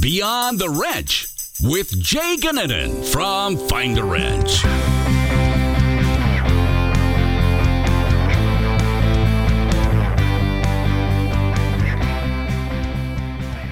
Beyond the Wrench with Jay Gannon from Find a Wrench.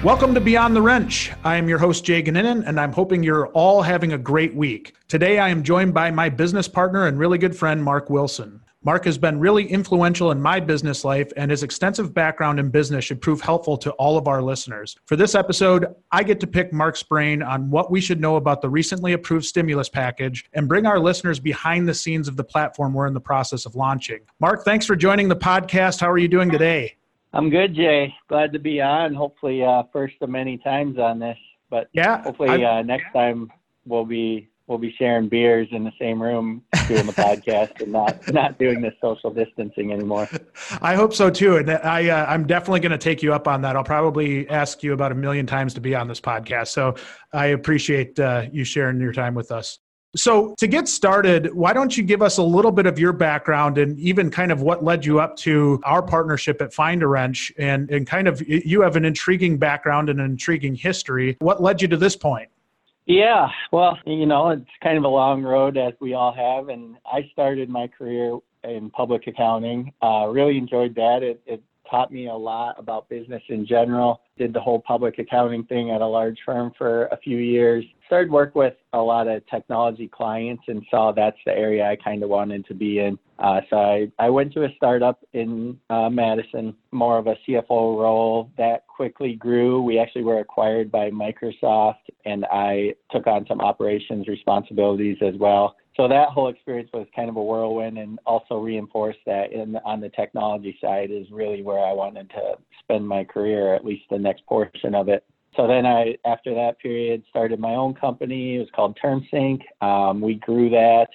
Welcome to Beyond the Wrench. I am your host, Jay Gannon, and I'm hoping you're all having a great week. Today, I am joined by my business partner and really good friend, Mark Wilson. Mark has been really influential in my business life, and his extensive background in business should prove helpful to all of our listeners. For this episode, I get to pick Mark's brain on what we should know about the recently approved stimulus package and bring our listeners behind the scenes of the platform we're in the process of launching. Mark, thanks for joining the podcast. How are you doing today? I'm good, Jay. Glad to be on. Hopefully, uh, first of many times on this, but yeah, hopefully uh, next time we'll be we'll be sharing beers in the same room doing the podcast and not not doing this social distancing anymore. I hope so too, and I uh, I'm definitely going to take you up on that. I'll probably ask you about a million times to be on this podcast. So I appreciate uh, you sharing your time with us. So, to get started, why don't you give us a little bit of your background and even kind of what led you up to our partnership at Find a Wrench? And, and kind of, you have an intriguing background and an intriguing history. What led you to this point? Yeah, well, you know, it's kind of a long road as we all have. And I started my career in public accounting. Uh, really enjoyed that. It, it taught me a lot about business in general. Did the whole public accounting thing at a large firm for a few years. Started work with a lot of technology clients and saw that's the area I kind of wanted to be in. Uh, so I, I went to a startup in uh, Madison, more of a CFO role that quickly grew. We actually were acquired by Microsoft and I took on some operations responsibilities as well so that whole experience was kind of a whirlwind and also reinforced that in on the technology side is really where I wanted to spend my career, at least the next portion of it. So then I, after that period, started my own company. It was called TermSync. Um, we grew that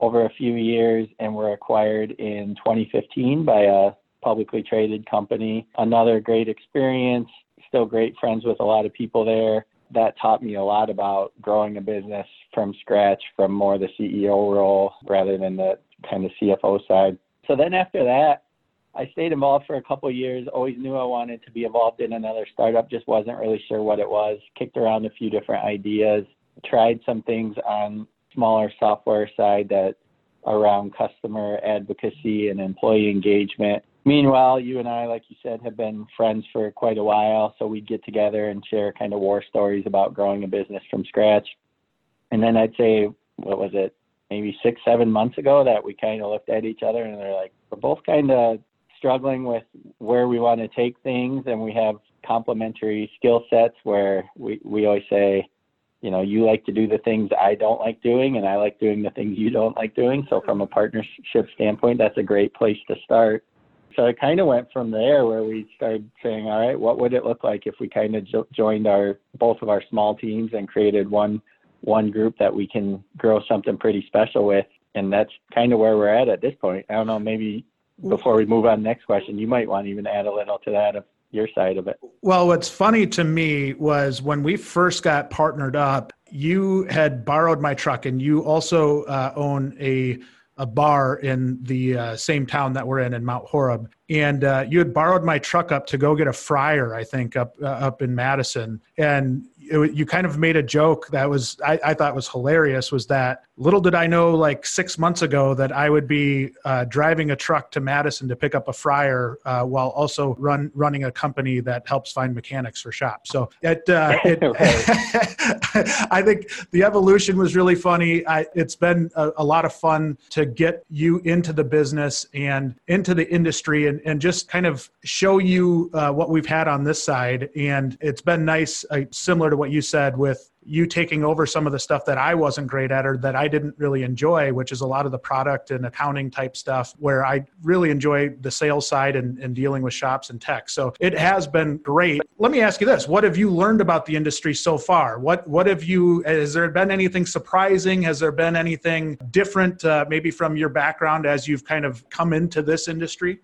over a few years and were acquired in 2015 by a publicly traded company. Another great experience. Still great friends with a lot of people there that taught me a lot about growing a business from scratch from more the CEO role rather than the kind of CFO side. So then after that, I stayed involved for a couple of years, always knew I wanted to be involved in another startup, just wasn't really sure what it was. Kicked around a few different ideas, tried some things on smaller software side that around customer advocacy and employee engagement Meanwhile, you and I, like you said, have been friends for quite a while. So we'd get together and share kind of war stories about growing a business from scratch. And then I'd say, what was it, maybe six, seven months ago that we kind of looked at each other and they're like, we're both kind of struggling with where we want to take things and we have complementary skill sets where we, we always say, you know, you like to do the things I don't like doing and I like doing the things you don't like doing. So from a partnership standpoint, that's a great place to start so it kind of went from there where we started saying, all right, what would it look like if we kind of jo- joined our both of our small teams and created one one group that we can grow something pretty special with, and that's kind of where we're at at this point. I don't know, maybe before we move on next question, you might want to even add a little to that of your side of it. Well, what's funny to me was when we first got partnered up, you had borrowed my truck, and you also uh, own a a bar in the uh, same town that we're in in Mount Horeb, and uh, you had borrowed my truck up to go get a fryer, I think, up uh, up in Madison, and it, you kind of made a joke that was I, I, thought was hilarious. Was that little did I know, like six months ago, that I would be uh, driving a truck to Madison to pick up a fryer uh, while also run running a company that helps find mechanics for shops. So it, uh, it I think the evolution was really funny. I, it's been a, a, lot of fun to get you into the business and into the industry and, and just kind of show you uh, what we've had on this side. And it's been nice, uh, similar to what you said with you taking over some of the stuff that I wasn't great at or that I didn't really enjoy, which is a lot of the product and accounting type stuff where I really enjoy the sales side and, and dealing with shops and tech. So it has been great. Let me ask you this. What have you learned about the industry so far? What, what have you, has there been anything surprising? Has there been anything different, uh, maybe from your background as you've kind of come into this industry?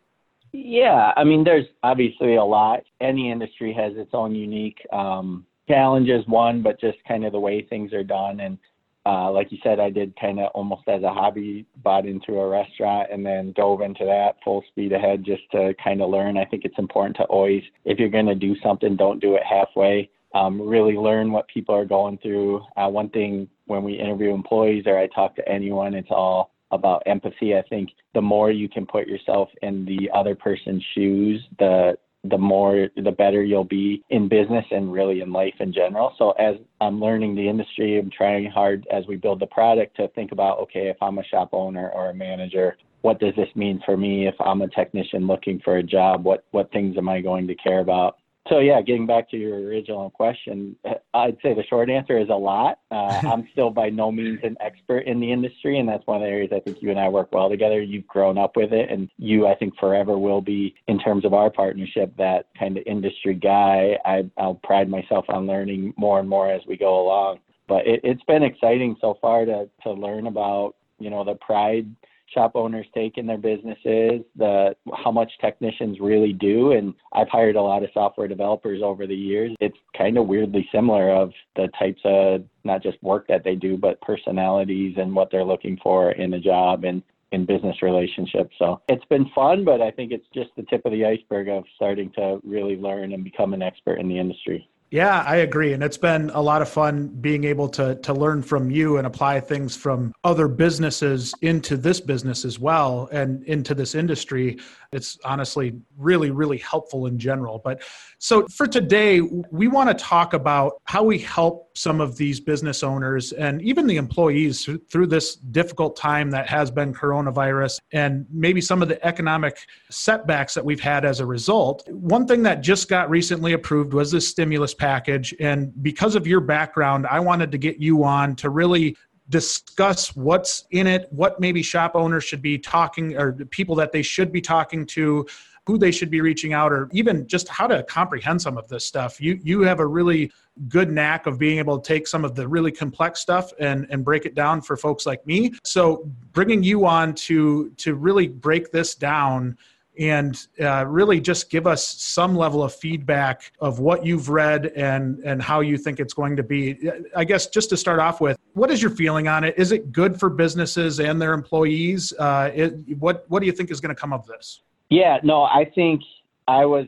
Yeah, I mean, there's obviously a lot. Any industry has its own unique um, challenges one, but just kind of the way things are done. And uh, like you said, I did kind of almost as a hobby, bought into a restaurant and then dove into that full speed ahead just to kind of learn. I think it's important to always, if you're going to do something, don't do it halfway. um, really learn what people are going through. Uh, one thing when we interview employees or I talk to anyone, it's all about empathy. I think the more you can put yourself in the other person's shoes, the the more the better you'll be in business and really in life in general. So as I'm learning the industry, I'm trying hard as we build the product to think about okay, if I'm a shop owner or a manager, what does this mean for me if I'm a technician looking for a job? What what things am I going to care about? So yeah, getting back to your original question, I'd say the short answer is a lot. Uh, I'm still by no means an expert in the industry, and that's one of the areas I think you and I work well together. You've grown up with it, and you, I think, forever will be in terms of our partnership that kind of industry guy. I, I'll pride myself on learning more and more as we go along. But it, it's been exciting so far to to learn about you know the pride shop owners take in their businesses, the how much technicians really do. And I've hired a lot of software developers over the years. It's kind of weirdly similar of the types of not just work that they do, but personalities and what they're looking for in a job and in business relationships. So it's been fun, but I think it's just the tip of the iceberg of starting to really learn and become an expert in the industry. Yeah, I agree. And it's been a lot of fun being able to to learn from you and apply things from other businesses into this business as well and into this industry. It's honestly really, really helpful in general. But so for today, we want to talk about how we help some of these business owners and even the employees through this difficult time that has been coronavirus and maybe some of the economic setbacks that we've had as a result. One thing that just got recently approved was this stimulus package. And because of your background, I wanted to get you on to really discuss what's in it, what maybe shop owners should be talking or people that they should be talking to, who they should be reaching out, or even just how to comprehend some of this stuff. You you have a really good knack of being able to take some of the really complex stuff and and break it down for folks like me. So bringing you on to to really break this down and uh, really just give us some level of feedback of what you've read and and how you think it's going to be. I guess just to start off with what is your feeling on it? Is it good for businesses and their employees? Uh, it, what what do you think is going to come of this? Yeah no i think i was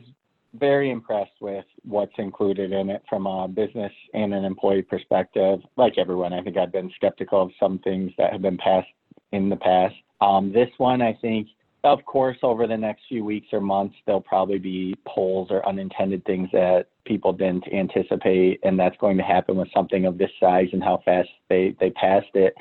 very impressed with what's included in it from a business and an employee perspective. Like everyone i think i've been skeptical of some things that have been passed in the past. Um, this one i think of course, over the next few weeks or months, there'll probably be polls or unintended things that people didn't anticipate, and that's going to happen with something of this size and how fast they they passed it.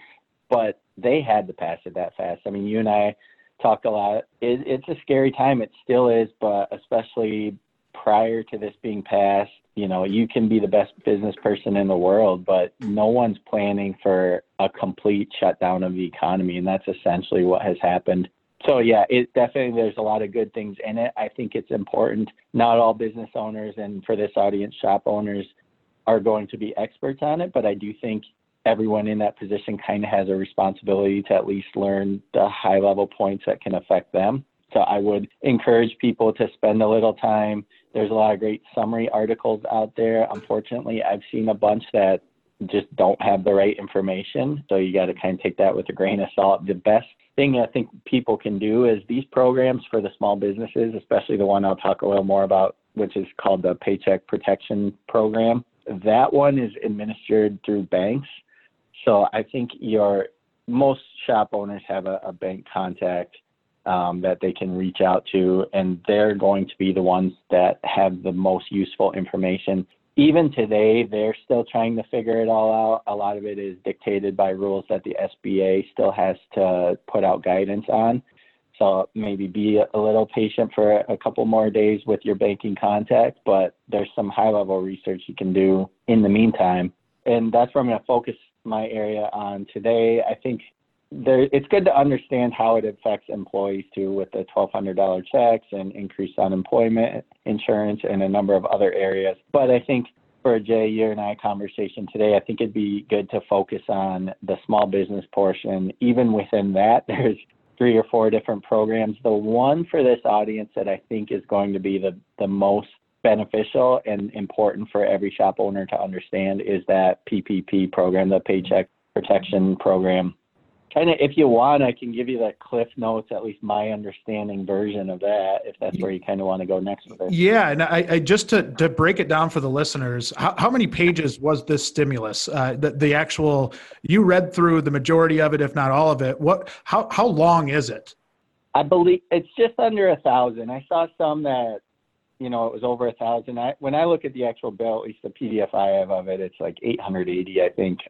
But they had to pass it that fast. I mean, you and I talked a lot. It, it's a scary time. It still is, but especially prior to this being passed, you know, you can be the best business person in the world, but no one's planning for a complete shutdown of the economy, and that's essentially what has happened so yeah, it definitely there's a lot of good things in it. I think it's important. Not all business owners and for this audience, shop owners are going to be experts on it, but I do think everyone in that position kind of has a responsibility to at least learn the high level points that can affect them. So I would encourage people to spend a little time. There's a lot of great summary articles out there. Unfortunately, I've seen a bunch that just don't have the right information. So you got to kind of take that with a grain of salt. The best thing I think people can do is these programs for the small businesses, especially the one I'll talk a little more about, which is called the Paycheck Protection Program. That one is administered through banks. So I think your most shop owners have a, a bank contact um, that they can reach out to, and they're going to be the ones that have the most useful information even today, they're still trying to figure it all out. A lot of it is dictated by rules that the SBA still has to put out guidance on. So maybe be a little patient for a couple more days with your banking contact, but there's some high level research you can do in the meantime. And that's where I'm going to focus my area on today. I think there, it's good to understand how it affects employees too with the $1,200 checks and increased unemployment insurance and a number of other areas. But I think for a Jay, you and I conversation today, I think it'd be good to focus on the small business portion. Even within that, there's three or four different programs. The one for this audience that I think is going to be the, the most beneficial and important for every shop owner to understand is that PPP program, the Paycheck Protection Program kind of if you want i can give you the cliff notes at least my understanding version of that if that's where you kind of want to go next with it. Yeah and i, I just to, to break it down for the listeners how, how many pages was this stimulus? Uh, the, the actual you read through the majority of it if not all of it. What how, how long is it? I believe it's just under a thousand. I saw some that you know it was over a thousand. I when i look at the actual bill at least the pdf i have of it it's like 880 i think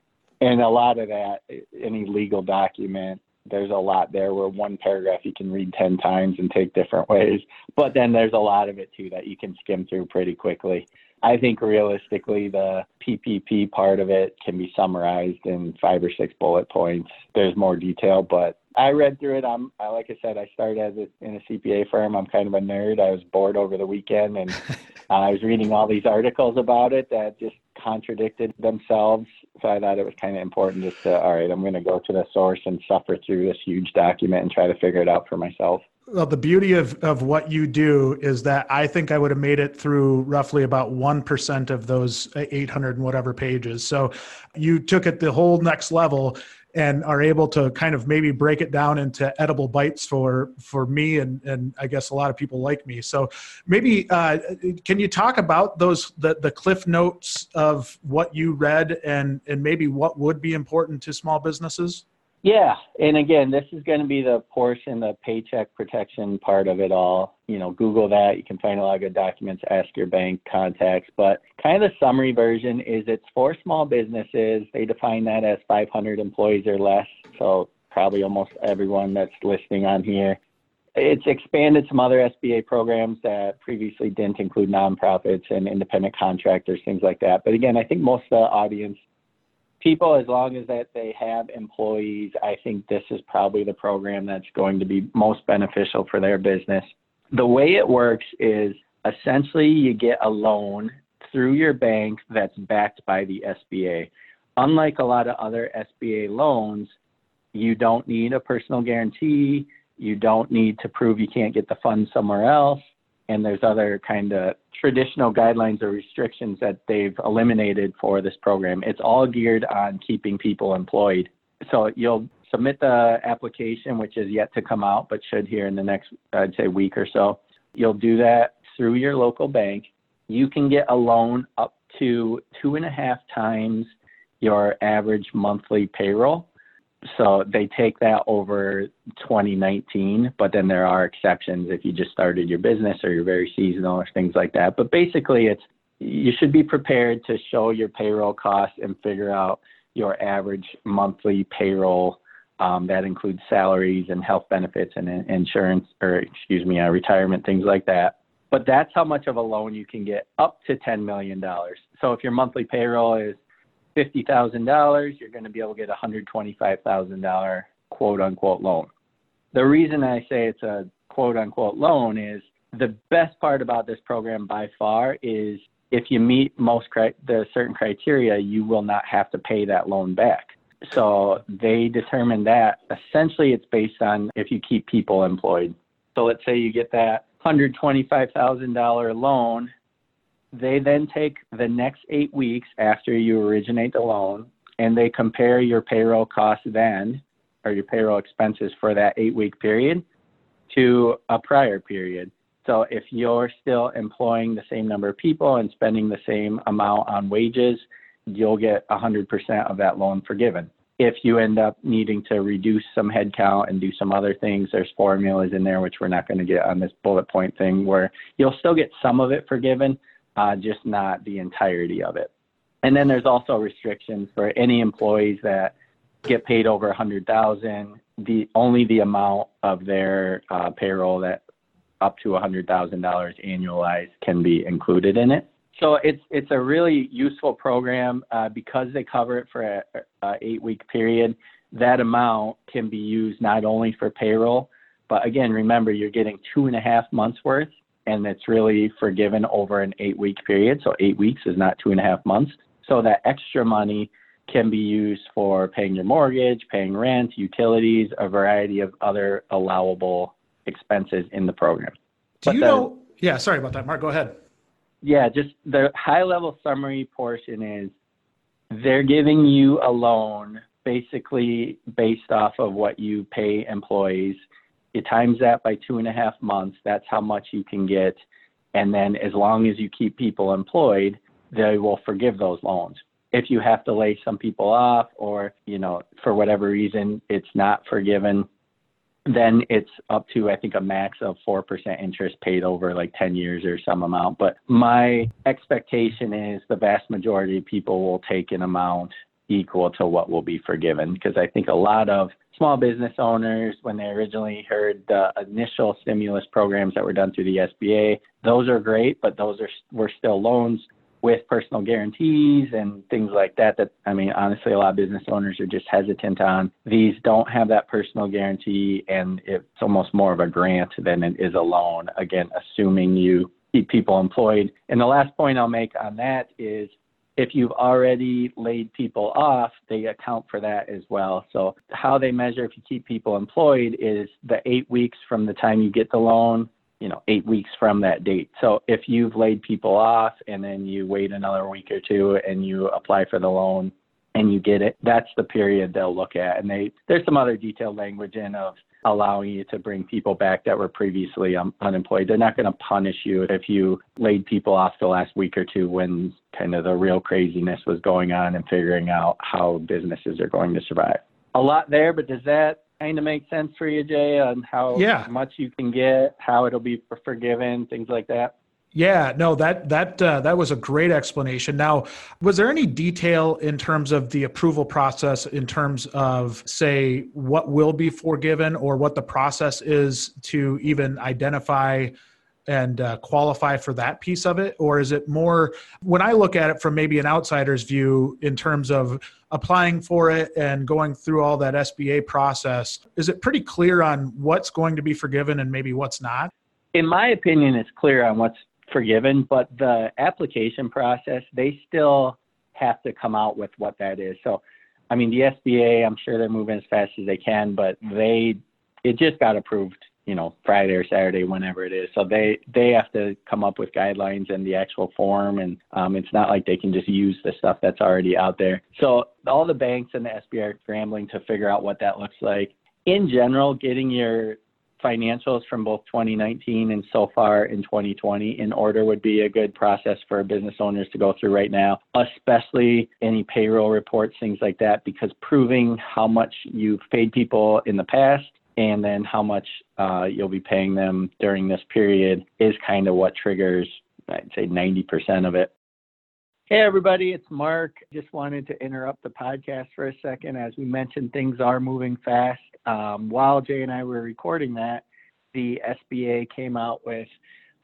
and a lot of that, any legal document, there's a lot there where one paragraph you can read 10 times and take different ways. But then there's a lot of it too that you can skim through pretty quickly. I think realistically, the PPP part of it can be summarized in five or six bullet points. There's more detail, but I read through it. I'm, I, like I said, I started as a, in a CPA firm. I'm kind of a nerd. I was bored over the weekend and I was reading all these articles about it that just contradicted themselves. So I thought it was kind of important just to, all right, I'm going to go to the source and suffer through this huge document and try to figure it out for myself. Well, the beauty of, of what you do is that I think I would have made it through roughly about 1% of those 800 and whatever pages. So you took it the whole next level and are able to kind of maybe break it down into edible bites for for me and and I guess a lot of people like me. So maybe uh, can you talk about those the the cliff notes of what you read and and maybe what would be important to small businesses? Yeah, and again, this is going to be the portion, the paycheck protection part of it all. You know, Google that. You can find a lot of good documents. Ask your bank contacts. But kind of the summary version is it's for small businesses. They define that as 500 employees or less. So probably almost everyone that's listening on here. It's expanded some other SBA programs that previously didn't include nonprofits and independent contractors, things like that. But again, I think most of the audience people, as long as that they have employees, I think this is probably the program that's going to be most beneficial for their business. The way it works is essentially you get a loan through your bank that's backed by the SBA. Unlike a lot of other SBA loans, you don't need a personal guarantee. You don't need to prove you can't get the funds somewhere else and there's other kind of traditional guidelines or restrictions that they've eliminated for this program. It's all geared on keeping people employed. So you'll submit the application, which is yet to come out, but should here in the next, I'd say, week or so. You'll do that through your local bank. You can get a loan up to two and a half times your average monthly payroll so they take that over 2019, but then there are exceptions if you just started your business or you're very seasonal or things like that. But basically, it's you should be prepared to show your payroll costs and figure out your average monthly payroll. Um, that includes salaries and health benefits and insurance, or excuse me, uh, retirement, things like that. But that's how much of a loan you can get up to $10 million. So if your monthly payroll is $50,000, you're going to be able to get a $125,000 quote unquote loan. The reason I say it's a quote unquote loan is the best part about this program by far is if you meet most cri- the certain criteria, you will not have to pay that loan back. So they determine that essentially it's based on if you keep people employed. So let's say you get that $125,000 loan they then take the next eight weeks after you originate the loan and they compare your payroll costs then or your payroll expenses for that eight week period to a prior period. So if you're still employing the same number of people and spending the same amount on wages, you'll get 100% of that loan forgiven. If you end up needing to reduce some headcount and do some other things, there's formulas in there, which we're not going to get on this bullet point thing, where you'll still get some of it forgiven, uh, just not the entirety of it. And then there's also restrictions for any employees that get paid over 100,000. The only the amount of their uh, payroll that up to $100,000 annualized can be included in it. So it's it's a really useful program uh, because they cover it for a, a eight week period. That amount can be used not only for payroll, but again, remember you're getting two and a half months worth and it's really forgiven over an eight week period. So eight weeks is not two and a half months. So that extra money can be used for paying your mortgage, paying rent, utilities, a variety of other allowable expenses in the program. Do but you the, know? Yeah, sorry about that, Mark. Go ahead. Yeah, just the high level summary portion is they're giving you a loan basically based off of what you pay employees. You times that by two and a half months. That's how much you can get. And then as long as you keep people employed, they will forgive those loans. If you have to lay some people off or, you know, for whatever reason it's not forgiven, then it's up to I think a max of 4% interest paid over like 10 years or some amount. But my expectation is the vast majority of people will take an amount equal to what will be forgiven. Because I think a lot of small business owners when they originally heard the initial stimulus programs that were done through the SBA those are great but those are were still loans with personal guarantees and things like that that I mean honestly a lot of business owners are just hesitant on. These don't have that personal guarantee and it's almost more of a grant than it is a loan. Again assuming you keep people employed. And the last point I'll make on that is if you've already laid people off, they account for that as well. So, how they measure if you keep people employed is the eight weeks from the time you get the loan, you know, eight weeks from that date. So, if you've laid people off and then you wait another week or two and you apply for the loan and you get it, that's the period they'll look at. And they there's some other detailed language in of allowing you to bring people back that were previously um, unemployed. They're not going to punish you if you laid people off the last week or two when kind of the real craziness was going on and figuring out how businesses are going to survive. A lot there, but does that kind of make sense for you, Jay, on how yeah. much you can get, how it'll be forgiven, things like that? Yeah, no, that that uh, that was a great explanation. Now, was there any detail in terms of the approval process, in terms of say what will be forgiven, or what the process is to even identify and uh, qualify for that piece of it, or is it more when I look at it from maybe an outsider's view in terms of applying for it and going through all that SBA process? Is it pretty clear on what's going to be forgiven and maybe what's not? in my opinion, it's clear on what's forgiven, but the application process, they still have to come out with what that is. So, I mean, the SBA, I'm sure they're moving as fast as they can, but they, it just got approved, you know, Friday or Saturday, whenever it is. So they, they have to come up with guidelines and the actual form. And um, it's not like they can just use the stuff that's already out there. So all the banks and the SBA are scrambling to figure out what that looks like. In general, getting your financials from both 2019 and so far in 2020 in order would be a good process for business owners to go through right now, especially any payroll reports, things like that, because proving how much you've paid people in the past and then how much uh, you'll be paying them during this period is kind of what triggers, I'd say, 90% of it. Hey, everybody, it's Mark. Just wanted to interrupt the podcast for a second. As we mentioned, things are moving fast. Um, while Jay and I were recording that, the SBA came out with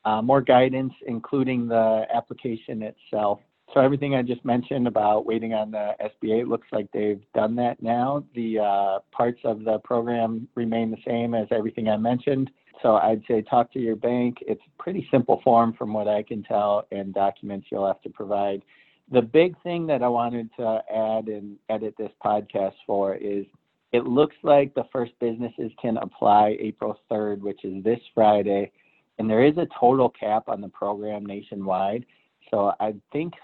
uh, more guidance, including the application itself. So, everything I just mentioned about waiting on the SBA looks like they've done that now. The uh, parts of the program remain the same as everything I mentioned. So I'd say talk to your bank. It's a pretty simple form from what I can tell and documents you'll have to provide. The big thing that I wanted to add and edit this podcast for is it looks like the first businesses can apply April 3rd, which is this Friday. And there is a total cap on the program nationwide. So I think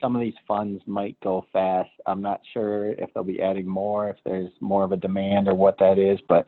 some of these funds might go fast. I'm not sure if they'll be adding more, if there's more of a demand or what that is, but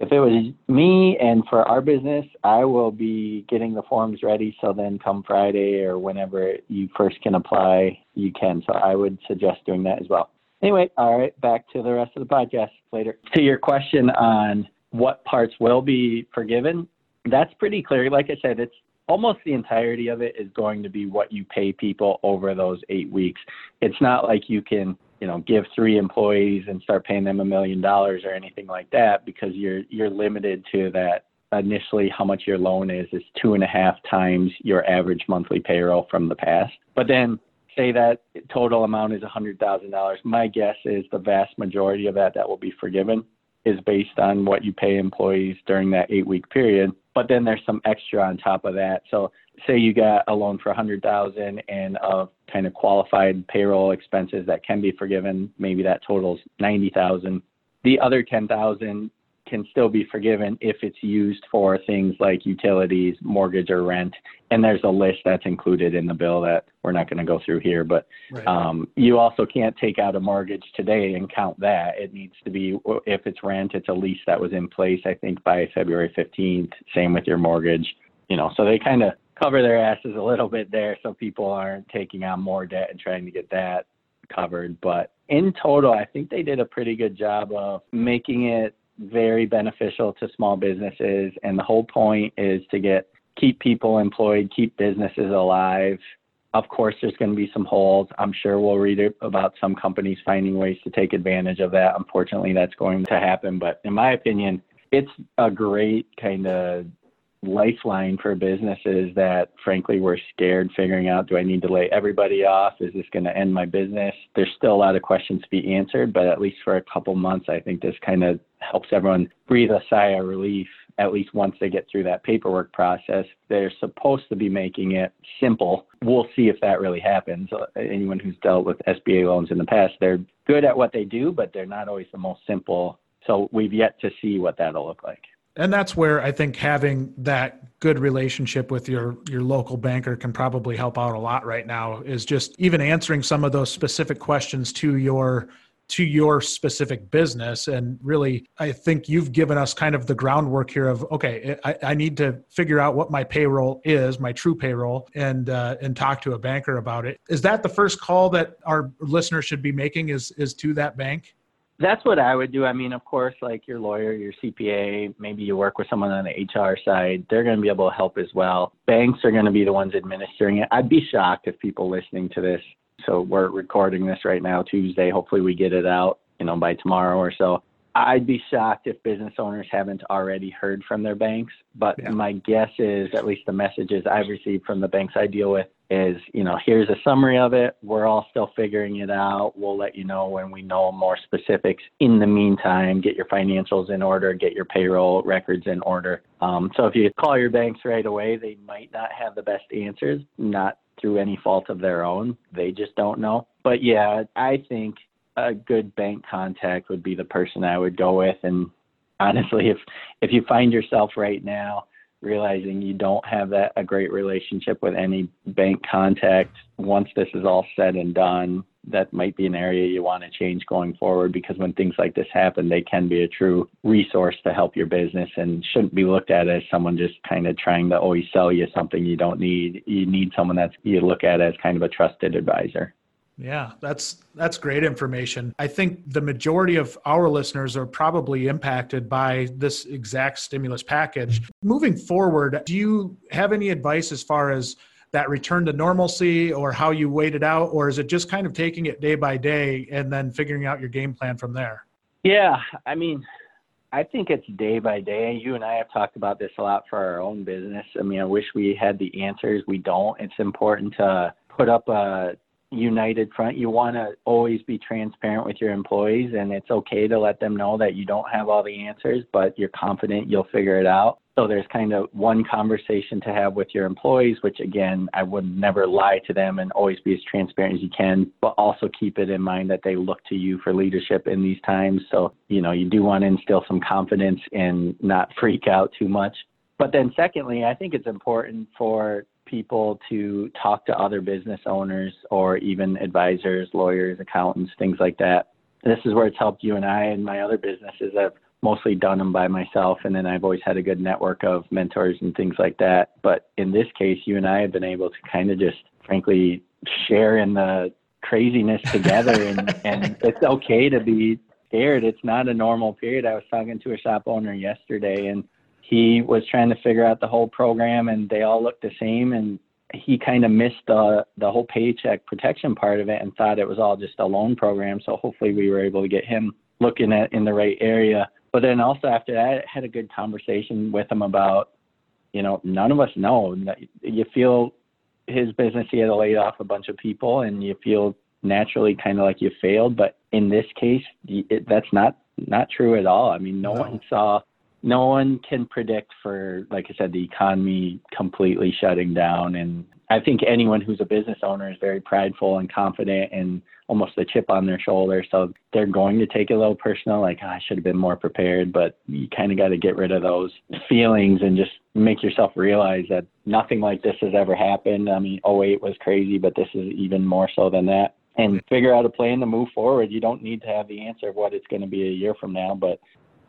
if it was me and for our business, I will be getting the forms ready. So then come Friday or whenever you first can apply, you can. So I would suggest doing that as well. Anyway, all right, back to the rest of the podcast later. To your question on what parts will be forgiven, that's pretty clear. Like I said, it's almost the entirety of it is going to be what you pay people over those eight weeks. It's not like you can you know give three employees and start paying them a million dollars or anything like that because you're you're limited to that initially how much your loan is is two and a half times your average monthly payroll from the past but then say that total amount is a hundred thousand dollars my guess is the vast majority of that that will be forgiven is based on what you pay employees during that eight week period but then there's some extra on top of that so say you got a loan for a hundred thousand and of kind of qualified payroll expenses that can be forgiven, maybe that totals ninety thousand. The other ten thousand can still be forgiven if it's used for things like utilities, mortgage, or rent. And there's a list that's included in the bill that we're not going to go through here. But right. um, you also can't take out a mortgage today and count that. It needs to be, if it's rent, it's a lease that was in place, I think, by February 15th. Same with your mortgage. You know, so they kind of cover their asses a little bit there so people aren't taking on more debt and trying to get that covered. But in total, I think they did a pretty good job of making it very beneficial to small businesses. And the whole point is to get keep people employed, keep businesses alive. Of course, there's going to be some holes. I'm sure we'll read about some companies finding ways to take advantage of that. Unfortunately, that's going to happen. But in my opinion, it's a great kind of lifeline for businesses that frankly we're scared figuring out do I need to lay everybody off? Is this going to end my business? There's still a lot of questions to be answered, but at least for a couple months, I think this kind of helps everyone breathe a sigh of relief at least once they get through that paperwork process. They're supposed to be making it simple. We'll see if that really happens. Anyone who's dealt with SBA loans in the past, they're good at what they do, but they're not always the most simple. So we've yet to see what that'll look like and that's where I think having that good relationship with your your local banker can probably help out a lot right now is just even answering some of those specific questions to your to your specific business. And really i think you've given us kind of the groundwork here of okay i, I need to figure out what my payroll is my true payroll and uh, and talk to a banker about it. Is that the first call that our listeners should be making is is to that bank that's what I would do. I mean, of course, like your lawyer, your CPA, maybe you work with someone on the HR side, they're going to be able to help as well. Banks are going to be the ones administering it. I'd be shocked if people listening to this. So we're recording this right now, Tuesday. Hopefully, we get it out, you know, by tomorrow or so. I'd be shocked if business owners haven't already heard from their banks. But yeah. my guess is, at least the messages I've received from the banks I deal with, is, you know, here's a summary of it. We're all still figuring it out. We'll let you know when we know more specifics. In the meantime, get your financials in order, get your payroll records in order. Um, so if you call your banks right away, they might not have the best answers, not through any fault of their own. They just don't know. But yeah, I think a good bank contact would be the person I would go with. And honestly, if if you find yourself right now realizing you don't have that a great relationship with any bank contact once this is all said and done that might be an area you want to change going forward because when things like this happen they can be a true resource to help your business and shouldn't be looked at as someone just kind of trying to always sell you something you don't need. You need someone that you look at as kind of a trusted advisor yeah, that's that's great information. I think the majority of our listeners are probably impacted by this exact stimulus package. Moving forward, do you have any advice as far as that return to normalcy or how you wait it out or is it just kind of taking it day by day and then figuring out your game plan from there? Yeah, I mean, I think it's day by day. You and I have talked about this a lot for our own business. I mean, I wish we had the answers. We don't. It's important to put up a united front. You want to always be transparent with your employees, and it's okay to let them know that you don't have all the answers, but you're confident you'll figure it out. So there's kind of one conversation to have with your employees, which again, I would never lie to them and always be as transparent as you can, but also keep it in mind that they look to you for leadership in these times. So, you know, you do want to instill some confidence and not freak out too much. But then, secondly, I think it's important for people to talk to other business owners or even advisors, lawyers, accountants, things like that. This is where it's helped you and I and my other businesses. I've mostly done them by myself, and then I've always had a good network of mentors and things like that. But in this case, you and I have been able to kind of just, frankly, share in the craziness together, and, and it's okay to be scared. It's not a normal period. I was talking to a shop owner yesterday, and he was trying to figure out the whole program and they all looked the same and he kind of missed the the whole paycheck protection part of it and thought it was all just a loan program. So hopefully we were able to get him looking at in the right area. But then also after that I had a good conversation with him about you know none of us know you feel his business he had to lay off a bunch of people and you feel naturally kind of like you failed. But in this case it, that's not not true at all. I mean no, no. one saw no one can predict for, like I said, the economy completely shutting down. And I think anyone who's a business owner is very prideful and confident and almost a chip on their shoulder. So they're going to take it a little personal, like, oh, I should have been more prepared. But you kind of got to get rid of those feelings and just make yourself realize that nothing like this has ever happened. I mean, 08 was crazy, but this is even more so than that. And figure out a plan to move forward. You don't need to have the answer of what it's going to be a year from now, but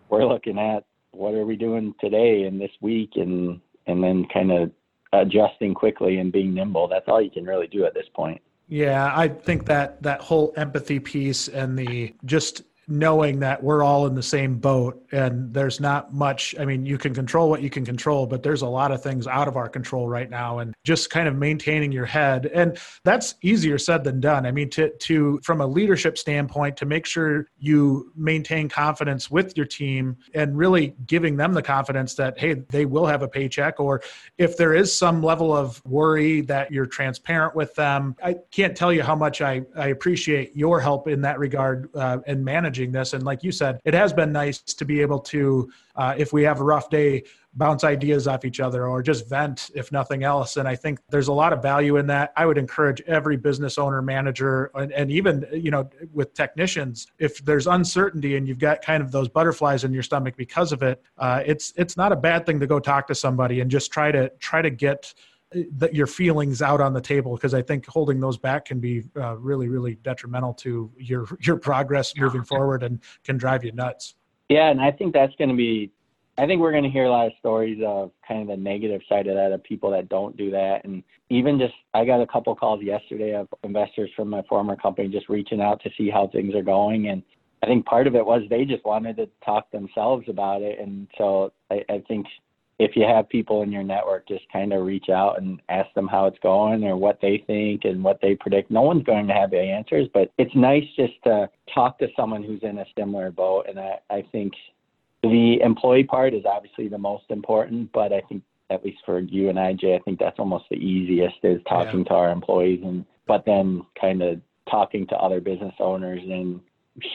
we're looking at what are we doing today and this week and and then kind of adjusting quickly and being nimble. That's all you can really do at this point. Yeah, I think that that whole empathy piece and the just knowing that we're all in the same boat and there's not much i mean you can control what you can control but there's a lot of things out of our control right now and just kind of maintaining your head. And that's easier said than done. I mean to to from a leadership standpoint to make sure you maintain confidence with your team and really giving them the confidence that hey they will have a paycheck or if there is some level of worry that you're transparent with them i can't tell you how much i i appreciate your help in that regard uh, and managing managing this. And like you said, it has been nice to be able to, uh, if we have a rough day, bounce ideas off each other or just vent, if nothing else. And I think there's a lot of value in that. I would encourage every business owner, manager, and, and even you know with technicians, if there's uncertainty and you've got kind of those butterflies in your stomach because of it, uh, it's it's not a bad thing to go talk to somebody and just try to try to get that your feelings out on the table because I think holding those back can be uh, really, really detrimental to your your progress moving forward and can drive you nuts. Yeah, and I think that's going to be. I think we're going to hear a lot of stories of kind of the negative side of that of people that don't do that, and even just I got a couple calls yesterday of investors from my former company just reaching out to see how things are going, and I think part of it was they just wanted to talk themselves about it, and so I, I think if you have people in your network, just kind of reach out and ask them how it's going or what they think and what they predict. No one's going to have the answers, but it's nice just to talk to someone who's in a similar boat. And I, I think the employee part is obviously the most important, but I think at least for you and I, Jay, I think that's almost the easiest is talking yeah. to our employees and but then kind of talking to other business owners and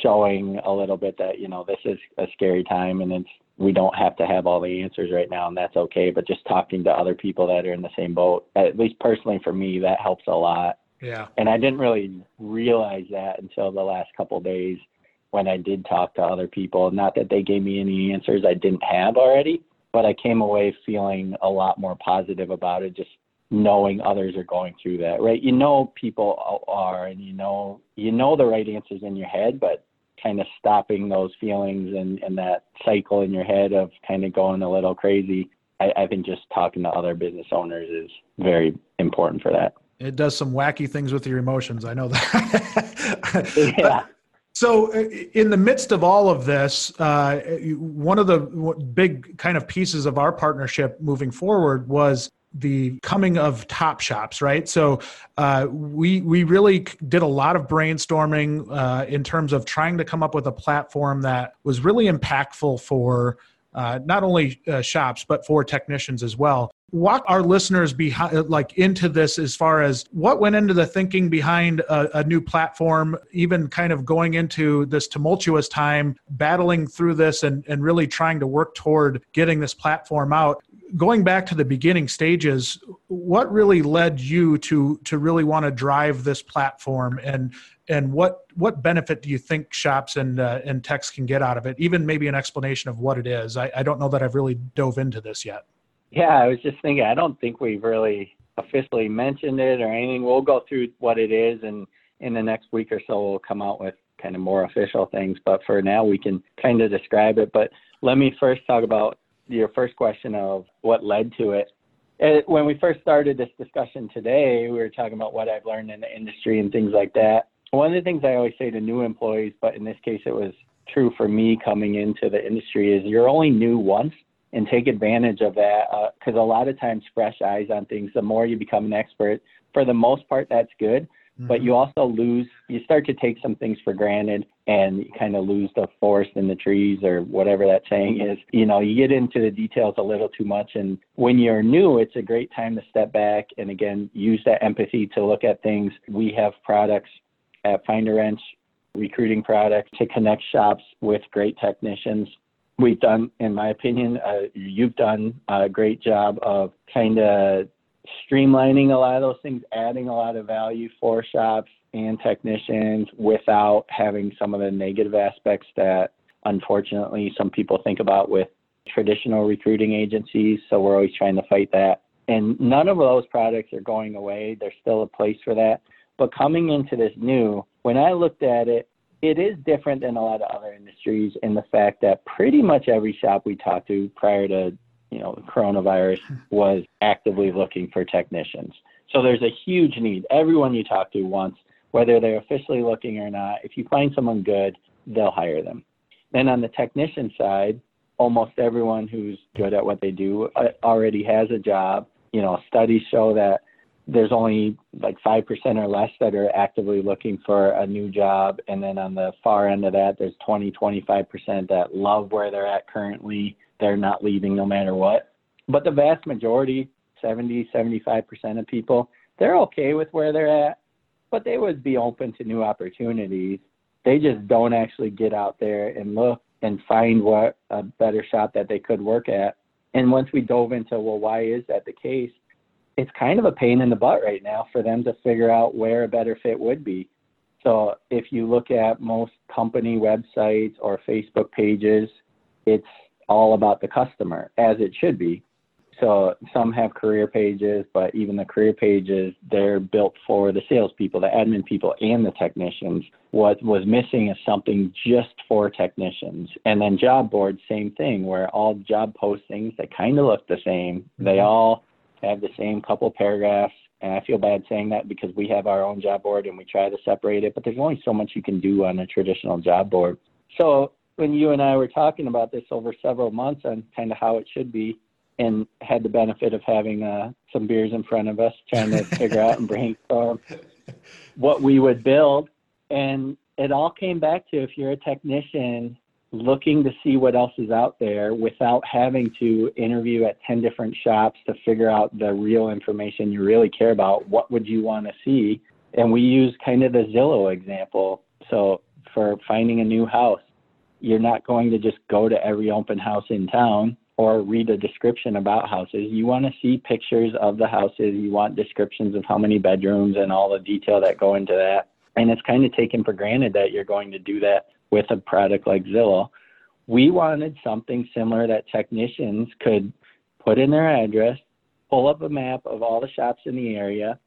showing a little bit that you know this is a scary time and it's we don't have to have all the answers right now and that's okay but just talking to other people that are in the same boat at least personally for me that helps a lot. Yeah. And i didn't really realize that until the last couple of days when i did talk to other people. Not that they gave me any answers i didn't have already but i came away feeling a lot more positive about it just knowing others are going through that, right? You know people are, and you know you know the right answers in your head, but kind of stopping those feelings and, and that cycle in your head of kind of going a little crazy. I, I think just talking to other business owners is very important for that. It does some wacky things with your emotions. I know that. yeah. So, uh, in the midst of all of this, uh, one of the big kind of pieces of our partnership moving forward was the coming of top shops right? So uh, we we really did a lot of brainstorming uh, in terms of trying to come up with a platform that was really impactful for uh, not only uh, shops but for technicians as well. Walk our listeners behind like into this as far as what went into the thinking behind a, a, new platform even kind of going into this tumultuous time battling through this and, and really trying to work toward getting this platform out going back to the beginning stages, what really led you to to really want to drive this platform, and and what what benefit do you think shops and uh, and techs can get out of it? Even maybe an explanation of what it is. I, I don't know that I've really dove into this yet. Yeah, I was just thinking. I don't think we've really officially mentioned it or anything. We'll go through what it is, and in the next week or so, we'll come out with kind of more official things. But for now, we can kind of describe it. But let me first talk about your first question of what led to it. it. When we first started this discussion today, we were talking about what I've learned in the industry and things like that. One of the things I always say to new employees, but in this case it was true for me coming into the industry, is you're only new once and take advantage of that because uh, a lot of times fresh eyes on things, the more you become an expert, for the most part, that's good Mm-hmm. But you also lose, you start to take some things for granted and you kind of lose the forest in the trees or whatever that saying is. You know, you get into the details a little too much. And when you're new, it's a great time to step back and again, use that empathy to look at things. We have products at Find a Wrench, recruiting products to connect shops with great technicians we've done, in my opinion, uh, you've done a great job of kind of streamlining a lot of those things, adding a lot of value for shops and technicians without having some of the negative aspects that unfortunately some people think about with traditional recruiting agencies. So we're always trying to fight that. And none of those products are going away. There's still a place for that. But coming into this new, when I looked at it, it is different than a lot of other industries in the fact that pretty much every shop we talked to prior to you know the coronavirus was actively looking for technicians. So there's a huge need. Everyone you talk to wants, whether they're officially looking or not, if you find someone good, they'll hire them. Then on the technician side, almost everyone who's good at what they do uh, already has a job. You know, studies show that there's only like 5% or less that are actively looking for a new job. And then on the far end of that, there's 20, 25% that love where they're at currently. They're not leaving no matter what. But the vast majority, 70, 75% of people, they're okay with where they're at, but they would be open to new opportunities. They just don't actually get out there and look and find what a better shop that they could work at. And once we dove into, well, why is that the case? it's kind of a pain in the butt right now for them to figure out where a better fit would be. So if you look at most company websites or Facebook pages, it's all about the customer, as it should be. So some have career pages, but even the career pages, they're built for the salespeople, the admin people, and the technicians. What was missing is something just for technicians. And then job boards, same thing, where all job postings, they kind of look the same. They mm-hmm. all have the same couple paragraphs. And I feel bad saying that because we have our own job board and we try to separate it, but there's only so much you can do on a traditional job board. So when you and I were talking about this over several months on kind of how it should be, and had the benefit of having uh, some beers in front of us, trying to figure out and brainstorm what we would build, and it all came back to if you're a technician looking to see what else is out there without having to interview at 10 different shops to figure out the real information you really care about. What would you want to see? And we use kind of the Zillow example. So for finding a new house, you're not going to just go to every open house in town or read a description about houses. You want to see pictures of the houses. You want descriptions of how many bedrooms and all the detail that go into that. And it's kind of taken for granted that you're going to do that with a product like Zillow. We wanted something similar that technicians could put in their address, pull up a map of all the shops in the area,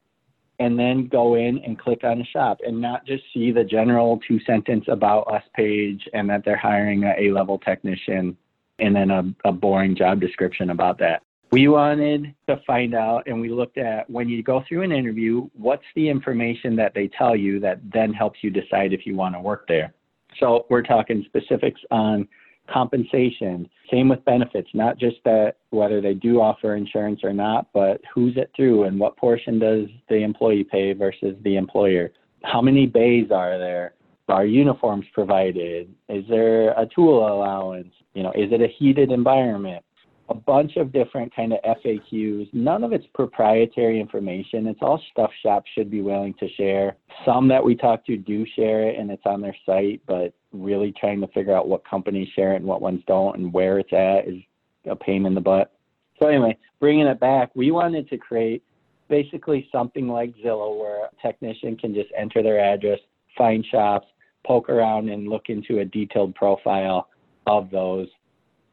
and then go in and click on a shop and not just see the general two sentence about us page and that they're hiring a A level technician and then a, a boring job description about that. We wanted to find out and we looked at when you go through an interview, what's the information that they tell you that then helps you decide if you want to work there. So we're talking specifics on compensation. Same with benefits, not just that whether they do offer insurance or not, but who's it through and what portion does the employee pay versus the employer. How many bays are there? Are uniforms provided? Is there a tool allowance? You know, is it a heated environment? A bunch of different kind of FAQs. None of it's proprietary information. It's all stuff shops should be willing to share. Some that we talk to do share it and it's on their site, but really trying to figure out what companies share it and what ones don't and where it's at is a pain in the butt. So anyway, bringing it back, we wanted to create basically something like Zillow where a technician can just enter their address, find shops, poke around and look into a detailed profile of those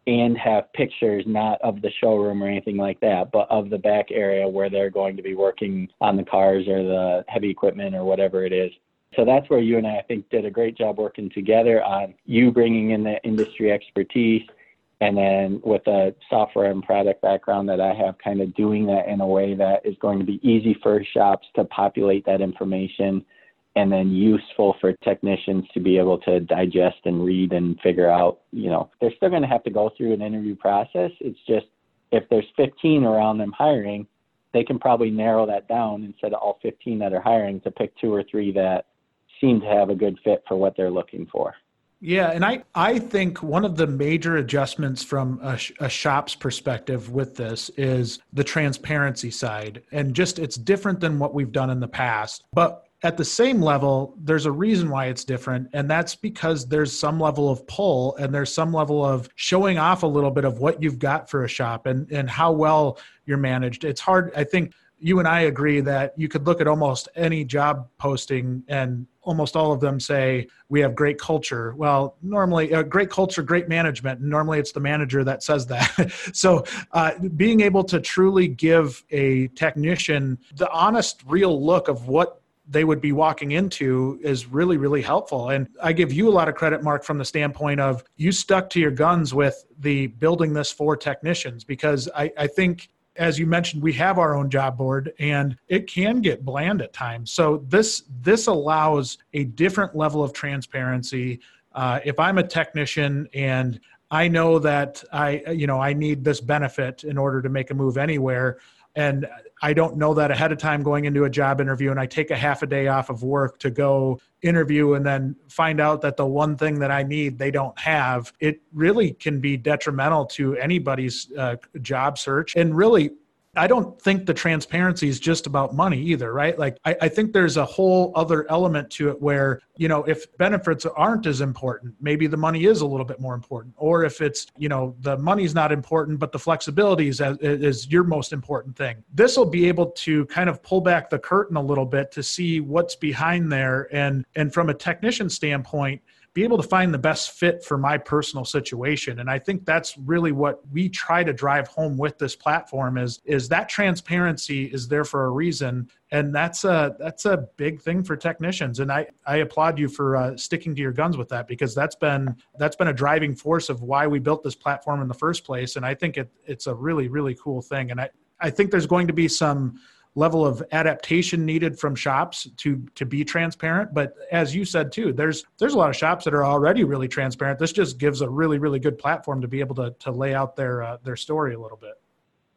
and have pictures not of the showroom or anything like that, but of the back area where they're going to be working on the cars or the heavy equipment or whatever it is. So that's where you and I, I think, did a great job working together on you bringing in the industry expertise and then with a software and product background that I have, kind of doing that in a way that is going to be easy for shops to populate that information and then useful for technicians to be able to digest and read and figure out, you know, they're still going to have to go through an interview process. It's just if there's 15 around them hiring, they can probably narrow that down instead of all 15 that are hiring to pick two or three that seem to have a good fit for what they're looking for. Yeah, and I, I think one of the major adjustments from a, a, shop's perspective with this is the transparency side. And just it's different than what we've done in the past. But at the same level, there's a reason why it's different. And that's because there's some level of pull and there's some level of showing off a little bit of what you've got for a shop and, and how well you're managed. It's hard. I think you and I agree that you could look at almost any job posting and almost all of them say we have great culture. Well, normally uh, great culture, great management. Normally it's the manager that says that. so uh, being able to truly give a technician the honest, real look of what they would be walking into is really really helpful and i give you a lot of credit mark from the standpoint of you stuck to your guns with the building this for technicians because i, I think as you mentioned, we have our own job board and it can get bland at times. So this this allows a different level of transparency. Uh, if I'm a technician and I know that I you know I need this benefit in order to make a move anywhere, and I don't know that ahead of time going into a job interview and I take a half a day off of work to go interview and then find out that the one thing that I need they don't have, it really can be detrimental to anybody's uh, job search. And really, I don't think the transparency is just about money either, right? Like, I, I, think there's a whole other element to it where, you know, if benefits aren't as important, maybe the money is a little bit more important. Or if it's, you know, the money's not important, but the flexibility is, is your most important thing. This will be able to kind of pull back the curtain a little bit to see what's behind there. And, and from a technician standpoint, be able to find the best fit for my personal situation. And i think that's really what we try to drive home with this platform is is that transparency is there for a reason. And that's a that's a big thing for technicians. And i i applaud you for uh, sticking to your guns with that because that's been that's been a driving force of why we built this platform in the first place. And i think it it's a really really cool thing. And i i think there's going to be some level of adaptation needed from shops to to be transparent. But as you said too there's there's a lot of shops that are already really transparent. This just gives a really really good platform to be able to to lay out their uh, their story a little bit.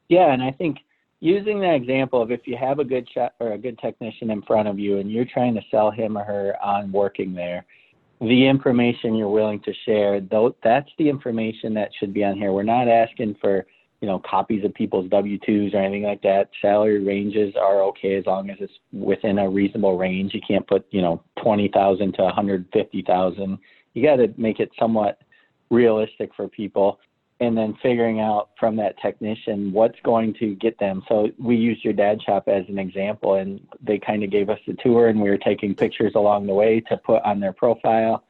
Yeah and i think using that example of if you have a good shop or a good technician in front of you and you're trying to sell him or her on working there the information you're willing to share though that's the information that should be on here. We're not asking for you know, copies of people's W-2s or anything like that. Salary ranges are okay as long as it's within a reasonable range. You can't put, you know, 20,000 to 150,000. You got to make it somewhat realistic for people. And then figuring out from that technician what's going to get them. So we used your dad shop as an example, and they kind of gave us a tour, and we were taking pictures along the way to put on their profile.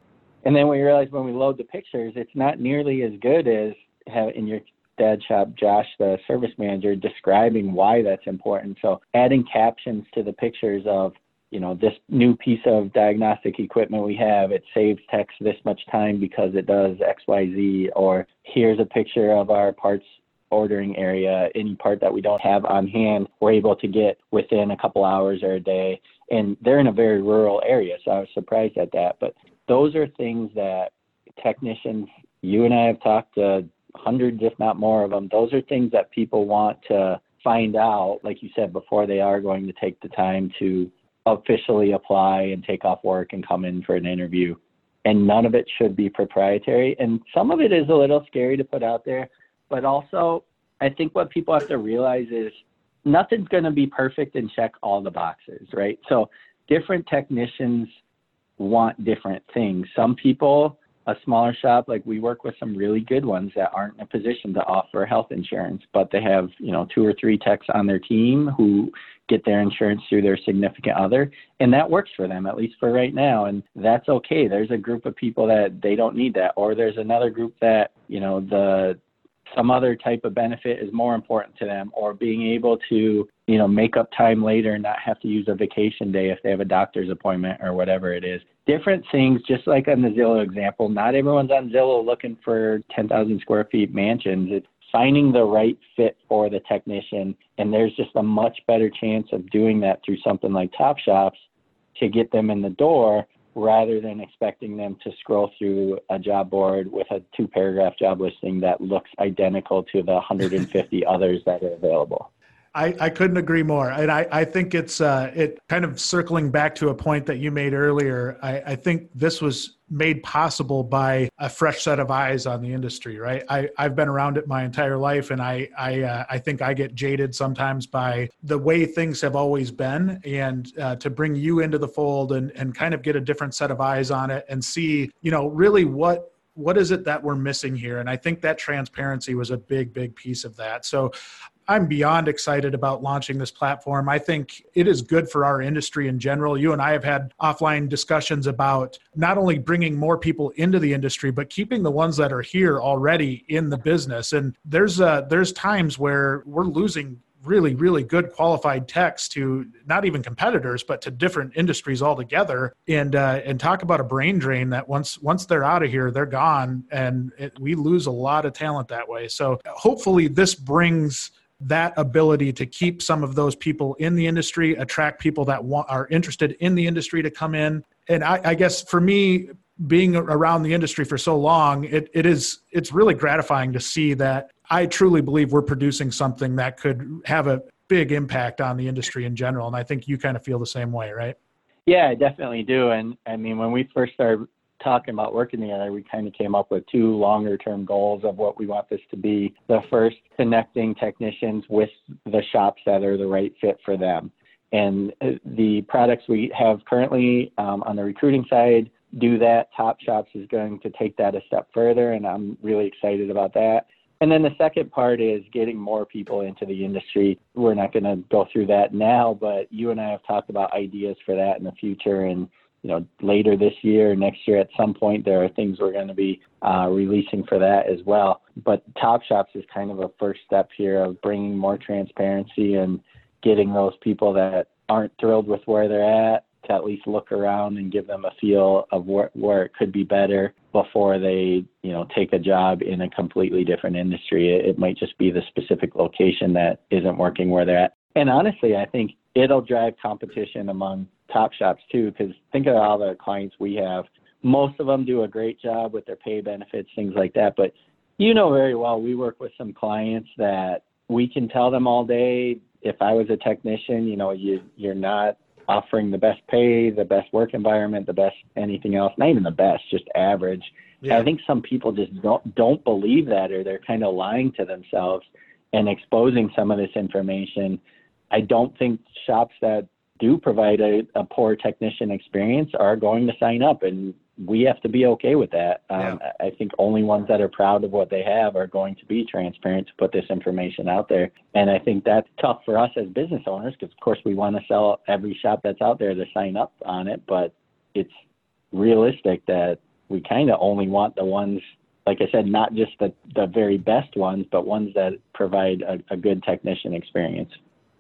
And then we realized when we load the pictures, it's not nearly as good as have in your dad shop, Josh, the service manager, describing why that's important. So adding captions to the pictures of, you know, this new piece of diagnostic equipment we have, it saves techs this much time because it does XYZ, or here's a picture of our parts ordering area, any part that we don't have on hand, we're able to get within a couple hours or a day. And they're in a very rural area, so I was surprised at that. But those are things that technicians, you and I have talked to hundreds, if not more of them. Those are things that people want to find out, like you said, before they are going to take the time to officially apply and take off work and come in for an interview. And none of it should be proprietary. And some of it is a little scary to put out there, but also I think what people have to realize is nothing's going to be perfect and check all the boxes, right? So different technicians want different things. Some people a smaller shop, like we work with some really good ones that aren't in a position to offer health insurance, but they have, you know, two or three techs on their team who get their insurance through their significant other. And that works for them, at least for right now. And that's okay. There's a group of people that they don't need that. Or there's another group that, you know, the some other type of benefit is more important to them or being able to you know make up time later and not have to use a vacation day if they have a doctor's appointment or whatever it is different things, just like on the Zillow example. Not everyone's on Zillow looking for 10,000 square feet mansions. It's finding the right fit for the technician, and there's just a much better chance of doing that through something like Top Shops to get them in the door rather than expecting them to scroll through a job board with a two paragraph job listing that looks identical to the 150 others that are available. I, I couldn't agree more. And I, I think it's uh, it kind of circling back to a point that you made earlier. I, I think this was made possible by a fresh set of eyes on the industry, right? I, I've been around it my entire life, and I I, uh, I think I get jaded sometimes by the way things have always been, and uh, to bring you into the fold and and kind of get a different set of eyes on it and see, you know, really what what is it that we're missing here and i think that transparency was a big big piece of that so I'm beyond excited about launching this platform. I think it is good for our industry in general. You and I have had offline discussions about not only bringing more people into the industry, but keeping the ones that are here already in the business. And there's uh, there's times where we're losing really really good qualified techs to not even competitors but to different industries altogether and uh, and talk about a brain drain that once once they're out of here they're gone and it, we lose a lot of talent that way so hopefully this brings that ability to keep some of those people in the industry, attract people that want, are interested in the industry to come in. And I, I guess for me, being around the industry for so long, it, it is it's really gratifying to see that I truly believe we're producing something that could have a big impact on the industry in general. And I think you kind of feel the same way, right? Yeah, I definitely do. And I mean, when we first started talking about working together, we kind of came up with two longer term goals of what we want this to be. The first, connecting technicians with the shops that are the right fit for them. And uh, the products we have currently um, on the recruiting side do that. Top Shops is going to take that a step further, and I'm really excited about that. And then the second part is getting more people into the industry. We're not going to go through that now, but you and I have talked about ideas for that in the future. And you know, later this year, next year, at some point, there are things we're going to be uh, releasing for that as well. But Top Shops is kind of a first step here of bringing more transparency and getting those people that aren't thrilled with where they're at to at least look around and give them a feel of where, where it could be better before they, you know, take a job in a completely different industry. It, it might just be the specific location that isn't working where they're at. And honestly, I think it'll drive competition among top shops too, because think of all the clients we have. Most of them do a great job with their pay benefits, things like that. But you know very well, we work with some clients that we can tell them all day. If I was a technician, you know, you you're not offering the best pay, the best work environment, the best anything else, not even the best, just average. Yeah. I think some people just don't don't believe that or they're kind of lying to themselves and exposing some of this information. I don't think shops that do provide a, a poor technician experience are going to sign up and we have to be okay with that. Um, yeah. I think only ones that are proud of what they have are going to be transparent to put this information out there. And I think that's tough for us as business owners because, of course, we want to sell every shop that's out there to sign up on it. But it's realistic that we kind of only want the ones, like I said, not just the, the very best ones, but ones that provide a, a good technician experience.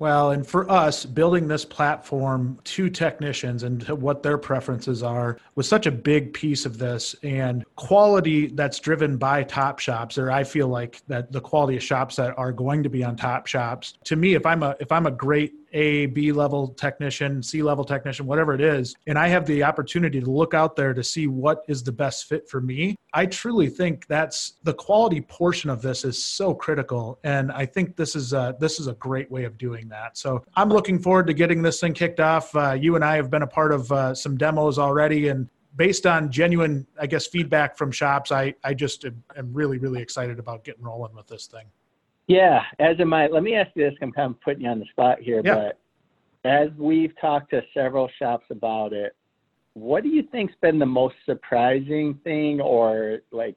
Well, and for us, building this platform to technicians and to what their preferences are was such a big piece of this. And quality that's driven by top shops, or I feel like that the quality of shops that are going to be on top shops. To me, if I'm a if I'm a great a, B level technician, C level technician, whatever it is, and I have the opportunity to look out there to see what is the best fit for me, I truly think that's the quality portion of this is so critical. And I think this is a, this is a great way of doing that. So I'm looking forward to getting this thing kicked off. Uh, you and I have been a part of uh, some demos already, and based on genuine, I guess, feedback from shops, I, I just am, am really, really excited about getting rolling with this thing. Yeah, as am I. Let me ask you this. I'm kind of putting you on the spot here, yeah. but as we've talked to several shops about it, what do you think's been the most surprising thing or like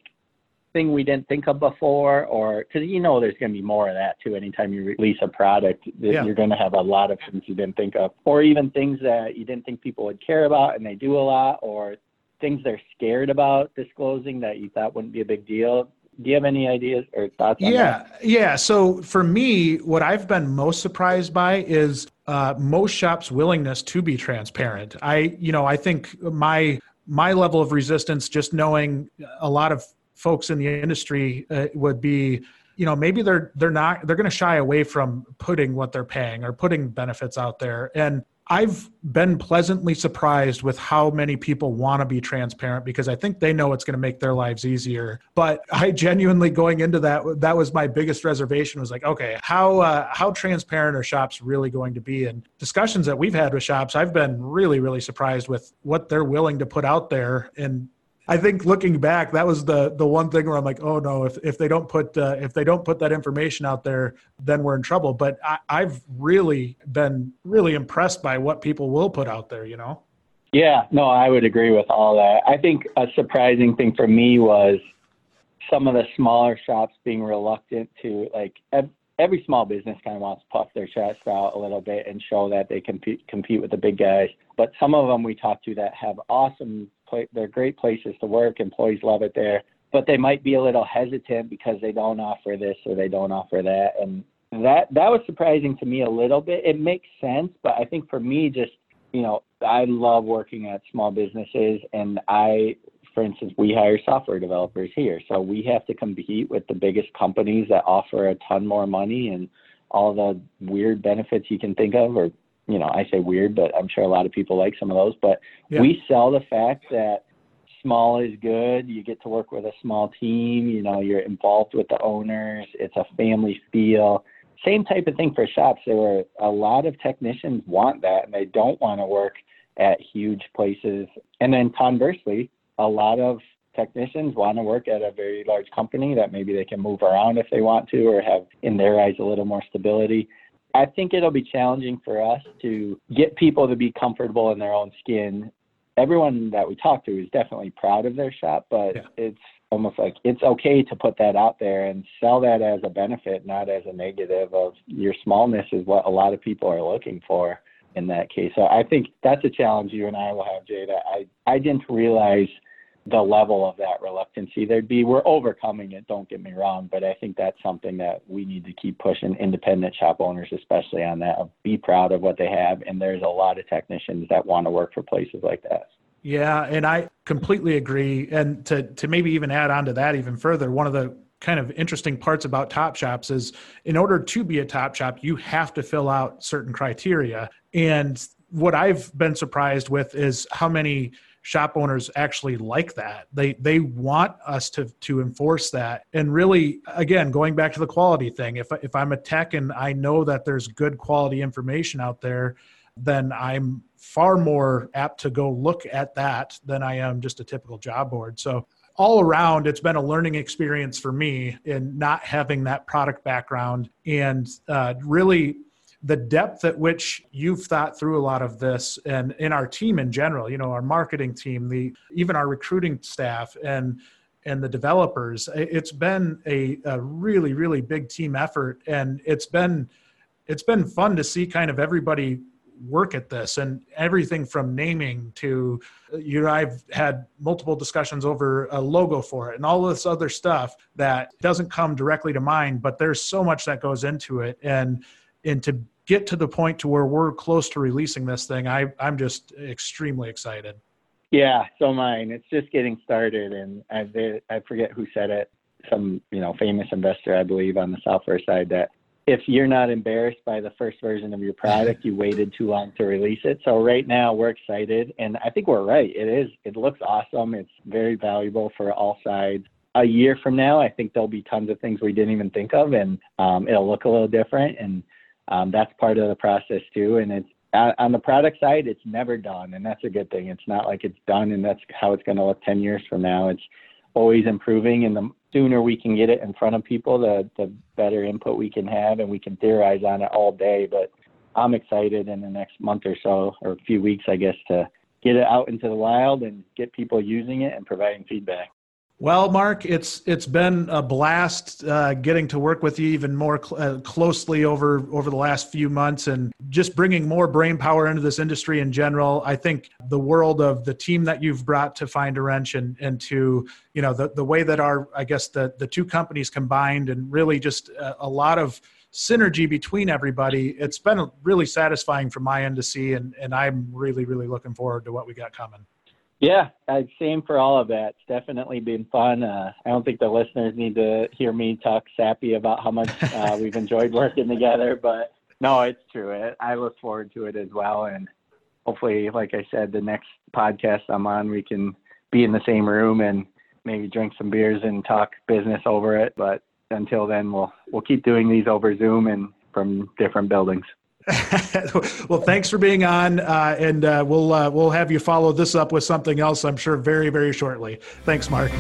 thing we didn't think of before or because you know there's going to be more of that too anytime you release a product yeah. you're going to have a lot of things you didn't think of or even things that you didn't think people would care about and they do a lot or things they're scared about disclosing that you thought wouldn't be a big deal do you have any ideas or thoughts yeah that? yeah so for me what i've been most surprised by is uh, most shops willingness to be transparent. I you know i think my my level of resistance just knowing a lot of folks in the industry uh, would be you know maybe they're they're not they're going to shy away from putting what they're paying or putting benefits out there. And I've been pleasantly surprised with how many people want to be transparent because I think they know it's going to make their lives easier. But I genuinely going into that that was my biggest reservation was like, okay, how uh, how transparent are shops really going to be? And discussions that we've had with shops, I've been really really surprised with what they're willing to put out there and I think looking back, that was the the one thing where I'm like, oh no, if if they don't put uh, if they don't put that information out there, then we're in trouble. But I, I've really been really impressed by what people will put out there. You know. Yeah, no, I would agree with all that. I think a surprising thing for me was some of the smaller shops being reluctant to like every small business kind of wants to puff their chest out a little bit and show that they compete compete with the big guys. But some of them we talk to that have awesome, they're great places to work. Employees love it there, but they might be a little hesitant because they don't offer this or they don't offer that, and that that was surprising to me a little bit. It makes sense, but I think for me, just you know, I love working at small businesses, and I for instance, we hire software developers here. So we have to compete with the biggest companies that offer a ton more money and all the weird benefits you can think of, or, you know, I say weird, but I'm sure a lot of people like some of those. But yeah. we sell the fact that small is good. You get to work with a small team, you know, you're involved with the owners, it's a family feel. Same type of thing for shops. There were a lot of technicians want that and they don't want to work at huge places. And then conversely, a lot of technicians want to work at a very large company that maybe they can move around if they want to or have in their eyes a little more stability. I think it'll be challenging for us to get people to be comfortable in their own skin. Everyone that we talk to is definitely proud of their shop, but yeah. it's almost like it's okay to put that out there and sell that as a benefit, not as a negative of your smallness is what a lot of people are looking for in that case. So I think that's a challenge you and I will have, Jada. I, I didn't realize the level of that reluctancy there'd be. We're overcoming it, don't get me wrong, but I think that's something that we need to keep pushing independent shop owners, especially on that. Be proud of what they have. And there's a lot of technicians that want to work for places like that. Yeah, and I completely agree. And to to maybe even add on to that even further, one of the kind of interesting parts about top shops is in order to be a top shop you have to fill out certain criteria and what i've been surprised with is how many shop owners actually like that. They they want us to to enforce that. And really again going back to the quality thing if if i'm a tech and i know that there's good quality information out there then i'm far more apt to go look at that than i am just a typical job board. So all around, it's been a learning experience for me in not having that product background and uh, really the depth at which you've thought through a lot of this and in our team in general you know our marketing team the even our recruiting staff and and the developers it's been a, a really really big team effort. And it's been it's been fun to see kind of everybody work at this and everything from naming to you know i've had multiple discussions over a logo for it and all this other stuff that doesn't come directly to mind but there's so much that goes into it. And and to get to the point to where we're close to releasing this thing i i'm just extremely excited yeah so mine it's just getting started and i i forget who said it some you know famous investor i believe on the software side that if you're not embarrassed by the first version of your product, you waited too long to release it. So right now we're excited and I think we're right. It is it looks awesome. It's very valuable for all sides. A year from now, I think there'll be tons of things we didn't even think of and um, it'll look a little different and um, that's part of the process too. And it's on the product side, it's never done, and that's a good thing. It's not like it's done and that's how it's going to look 10 years from now. It's always improving, and the sooner we can get it in front of people, the the better input we can have, and we can theorize on it all day. But I'm excited in the next month or so, or a few weeks, I guess, to get it out into the wild and get people using it and providing feedback. Well, Mark, it's it's been a blast uh, getting to work with you even more cl- uh, closely over over the last few months, and just bringing more brain power into this industry in general. I think the world of the team that you've brought to Find a Wrench and and to you know the the way that our I guess the the two companies combined and really just a, a lot of synergy between everybody. It's been really satisfying from my end to see, and and I'm really really looking forward to what we got coming. Yeah, uh, same for all of that. It's definitely been fun. Uh, I don't think the listeners need to hear me talk sappy about how much uh, we've enjoyed working together, but no, it's true. I look forward to it as well. And hopefully, like I said, the next podcast I'm on, we can be in the same room and maybe drink some beers and talk business over it. But until then, we'll we'll keep doing these over Zoom and from different buildings. well, thanks for being on, uh, and uh, we'll uh, we'll have you follow this up with something else. I'm sure very very shortly. Thanks, Mark.